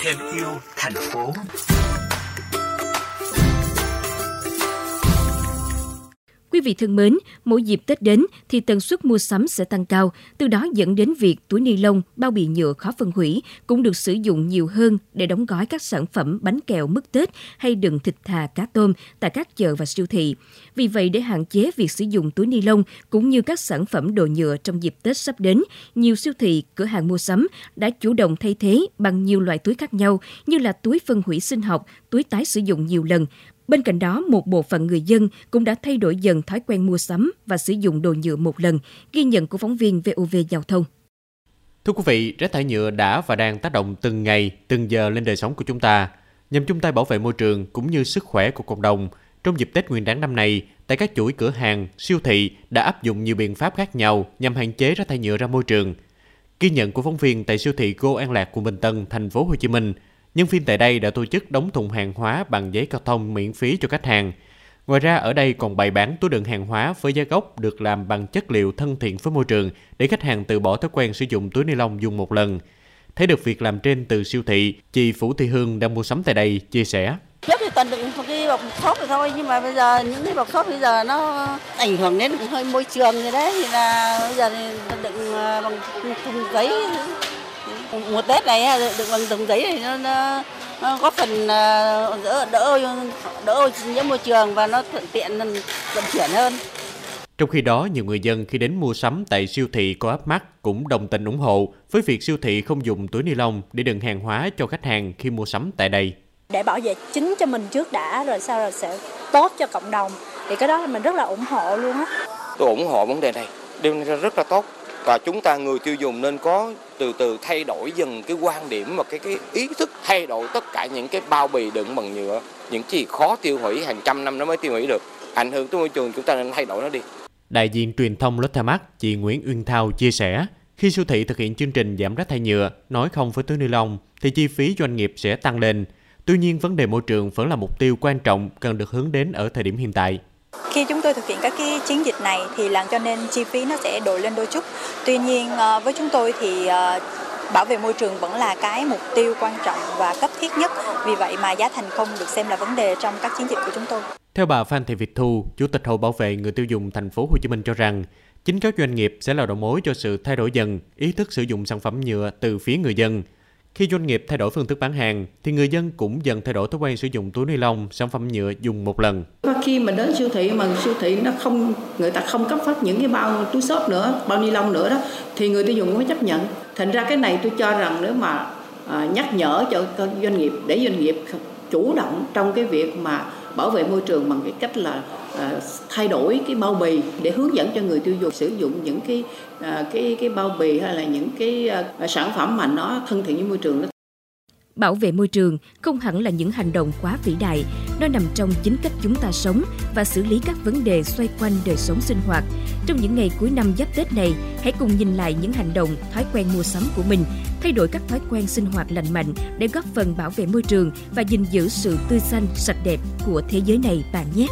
thêm yêu thành phố vị thân mến, mỗi dịp Tết đến thì tần suất mua sắm sẽ tăng cao, từ đó dẫn đến việc túi ni lông, bao bì nhựa khó phân hủy cũng được sử dụng nhiều hơn để đóng gói các sản phẩm bánh kẹo mứt Tết hay đựng thịt thà cá tôm tại các chợ và siêu thị. Vì vậy, để hạn chế việc sử dụng túi ni lông cũng như các sản phẩm đồ nhựa trong dịp Tết sắp đến, nhiều siêu thị, cửa hàng mua sắm đã chủ động thay thế bằng nhiều loại túi khác nhau như là túi phân hủy sinh học, túi tái sử dụng nhiều lần, Bên cạnh đó, một bộ phận người dân cũng đã thay đổi dần thói quen mua sắm và sử dụng đồ nhựa một lần, ghi nhận của phóng viên VOV Giao thông. Thưa quý vị, rác thải nhựa đã và đang tác động từng ngày, từng giờ lên đời sống của chúng ta. Nhằm chung tay bảo vệ môi trường cũng như sức khỏe của cộng đồng, trong dịp Tết Nguyên đán năm nay, tại các chuỗi cửa hàng, siêu thị đã áp dụng nhiều biện pháp khác nhau nhằm hạn chế rác thải nhựa ra môi trường. Ghi nhận của phóng viên tại siêu thị Go An Lạc, quận Bình Tân, thành phố Hồ Chí Minh – nhân viên tại đây đã tổ chức đóng thùng hàng hóa bằng giấy carton miễn phí cho khách hàng. Ngoài ra ở đây còn bày bán túi đựng hàng hóa với giá gốc được làm bằng chất liệu thân thiện với môi trường để khách hàng từ bỏ thói quen sử dụng túi ni lông dùng một lần. Thấy được việc làm trên từ siêu thị, chị Phủ Thị Hương đang mua sắm tại đây chia sẻ. Trước thì toàn đựng một cái bọc xốp rồi thôi, nhưng mà bây giờ những cái bọc xốp bây giờ nó ảnh hưởng đến hơi môi trường rồi đấy, thì là bây giờ thì đựng ờ, bằng thùng giấy mùa Tết này được bằng đồng giấy thì nó, nó, nó góp phần ờ, đỡ đỡ đỡ ô nhiễm môi trường và nó thuận tiện vận chuyển hơn. Trong khi đó, nhiều người dân khi đến mua sắm tại siêu thị có áp mắt cũng đồng tình ủng hộ với việc siêu thị không dùng túi ni lông để đựng hàng hóa cho khách hàng khi mua sắm tại đây. Để bảo vệ chính cho mình trước đã rồi sau rồi sẽ tốt cho cộng đồng thì cái đó là mình rất là ủng hộ luôn á. Tôi ủng hộ vấn đề này, điều này rất là tốt và chúng ta người tiêu dùng nên có từ từ thay đổi dần cái quan điểm và cái cái ý thức thay đổi tất cả những cái bao bì đựng bằng nhựa những gì khó tiêu hủy hàng trăm năm nó mới tiêu hủy được ảnh hưởng tới môi trường chúng ta nên thay đổi nó đi Đại diện truyền thông Lotte chị Nguyễn Uyên Thao chia sẻ, khi siêu thị thực hiện chương trình giảm rác thải nhựa, nói không với túi ni lông, thì chi phí doanh nghiệp sẽ tăng lên. Tuy nhiên, vấn đề môi trường vẫn là mục tiêu quan trọng cần được hướng đến ở thời điểm hiện tại. Khi chúng tôi thực hiện các cái chiến dịch này thì làm cho nên chi phí nó sẽ đổi lên đôi chút. Tuy nhiên ờ, với chúng tôi thì ờ, bảo vệ môi trường vẫn là cái mục tiêu quan trọng và cấp thiết nhất. Vì vậy mà giá thành không được xem là vấn đề trong các chiến dịch của chúng tôi. Theo bà Phan Thị Việt Thu, Chủ tịch Hội Bảo vệ người tiêu dùng thành phố Hồ Chí Minh cho rằng, chính các doanh nghiệp sẽ là đầu mối cho sự thay đổi dần ý thức sử dụng sản phẩm nhựa từ phía người dân. Khi doanh nghiệp thay đổi phương thức bán hàng, thì người dân cũng dần thay đổi thói quen sử dụng túi ni lông, sản phẩm nhựa dùng một lần. Khi mà đến siêu thị mà siêu thị nó không người ta không cấp phát những cái bao túi xốp nữa, bao ni lông nữa đó, thì người tiêu dùng cũng phải chấp nhận. Thành ra cái này tôi cho rằng nếu mà à, nhắc nhở cho doanh nghiệp để doanh nghiệp chủ động trong cái việc mà bảo vệ môi trường bằng cái cách là à, thay đổi cái bao bì để hướng dẫn cho người tiêu dùng sử dụng những cái à, cái cái bao bì hay là những cái à, sản phẩm mà nó thân thiện với môi trường đó. Bảo vệ môi trường không hẳn là những hành động quá vĩ đại, nó nằm trong chính cách chúng ta sống và xử lý các vấn đề xoay quanh đời sống sinh hoạt. Trong những ngày cuối năm giáp Tết này, hãy cùng nhìn lại những hành động, thói quen mua sắm của mình, thay đổi các thói quen sinh hoạt lành mạnh để góp phần bảo vệ môi trường và gìn giữ sự tươi xanh, sạch đẹp của thế giới này bạn nhé.